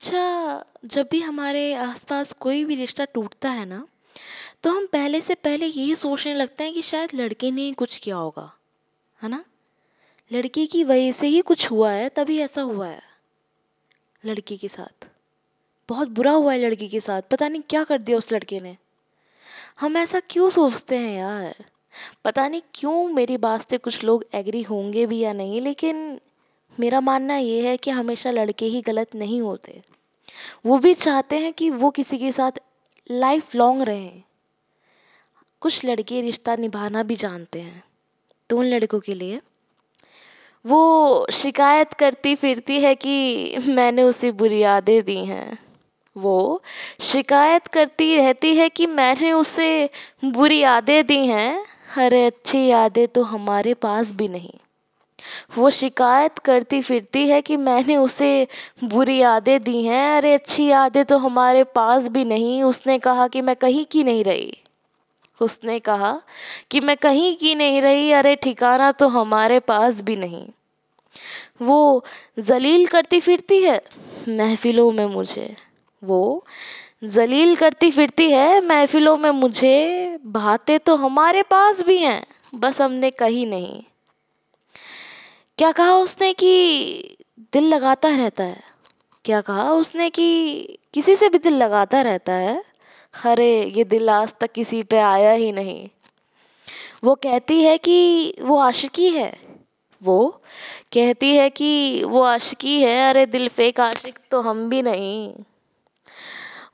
अच्छा जब भी हमारे आसपास कोई भी रिश्ता टूटता है ना तो हम पहले से पहले यही सोचने लगते हैं कि शायद लड़के ने ही कुछ किया होगा, है ना? लड़की की वजह से ही कुछ हुआ है, तभी ऐसा हुआ है, लड़की के साथ। बहुत बुरा हुआ है लड़की के साथ, पता नहीं क्या कर दिया उस लड़के ने। हम ऐसा क्यों सोचते हैं यार? पता नहीं क्यों मेरी बात से कुछ लोग एग्री होंगे भी या नहीं, लेकिन मेरा मानना ये है कि हमेशा लड़के ही गलत नहीं होते। वो भी चाहते हैं कि वो किसी के साथ लाइफ लॉन्ग रहें। कुछ लड़के रिश्ता निभाना भी जानते हैं तो उन लड़कों के लिए। वो शिकायत करती फिरती है कि मैंने उसे बुरी यादें दी हैं। वो शिकायत करती रहती है कि मैंने उसे बुरी यादें दी हैं। अरे अच्छी यादें तो हमारे पास भी नहीं। वो शिकायत करती फिरती है कि मैंने उसे बुरी यादें दी हैं। अरे, अच्छी यादें तो हमारे पास भी नहीं। उसने कहा कि मैं कहीं की नहीं रही। उसने कहा कि मैं कहीं की नहीं रही। अरे, ठिकाना तो हमारे पास भी नहीं। वो जलील करती फिरती है महफिलों में मुझे। वो जलील करती फिरती है महफिलों में मुझे। बातें तो हमारे पास भी हैं, बस हमने कही नहीं। क्या कहा उसने कि दिल लगाता रहता है? क्या कहा उसने कि किसी से भी दिल लगाता रहता है? अरे, ये दिल आज तक किसी पे आया ही नहीं। वो कहती है कि वो आशिकी है। वो कहती है कि वो आशिकी है। अरे, दिल फेक आशिक तो हम भी नहीं।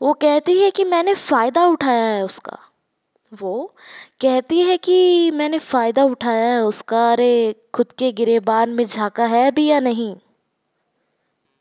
वो कहती है कि मैंने फ़ायदा उठाया है उसका। वो कहती है कि मैंने फ़ायदा उठाया है उसका। अरे, खुद के गिरेबान में झाका है भी या नहीं?